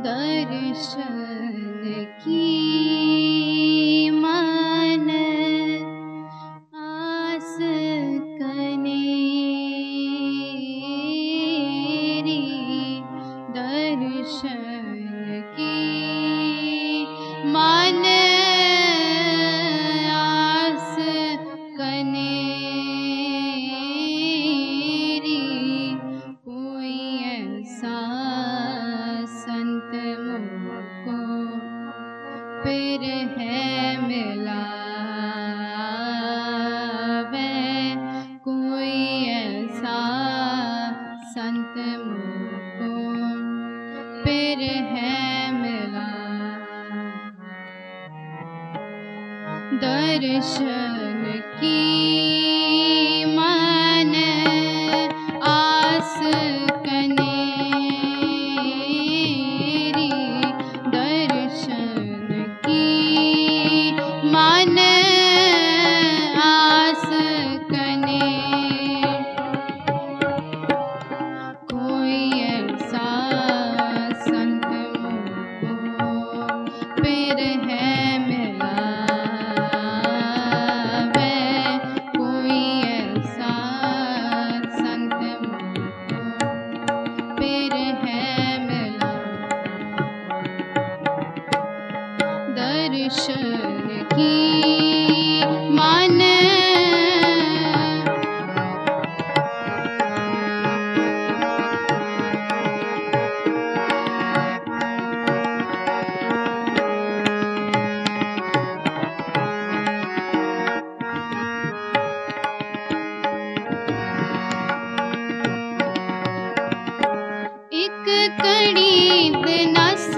दर्शन की treasure. ਕੜੀ buns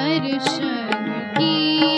कबू ना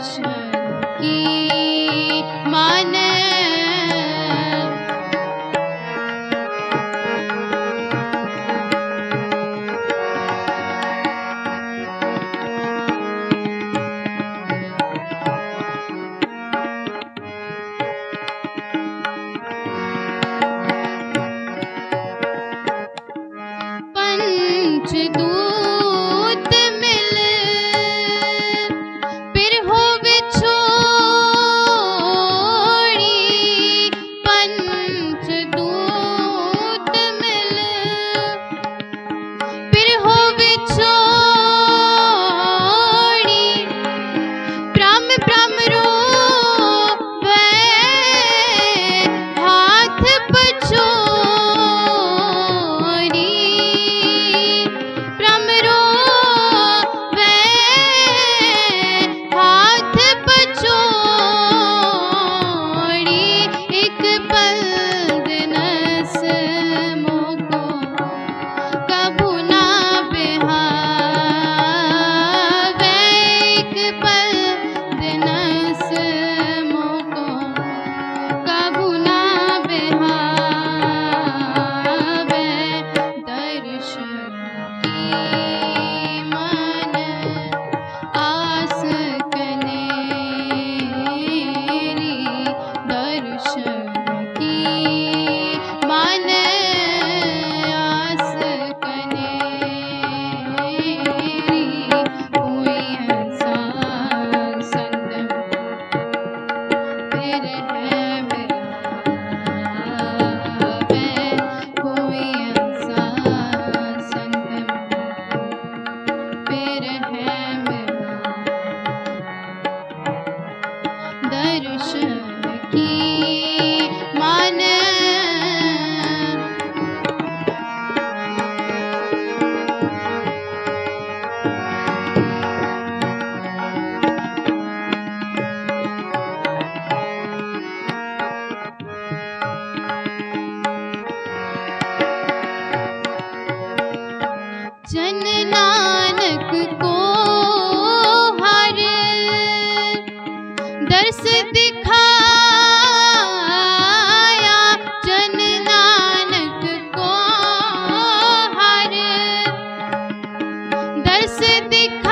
群一。जन नानक को हर दर्श दिखाया जन नानक को हर दर्श दिखा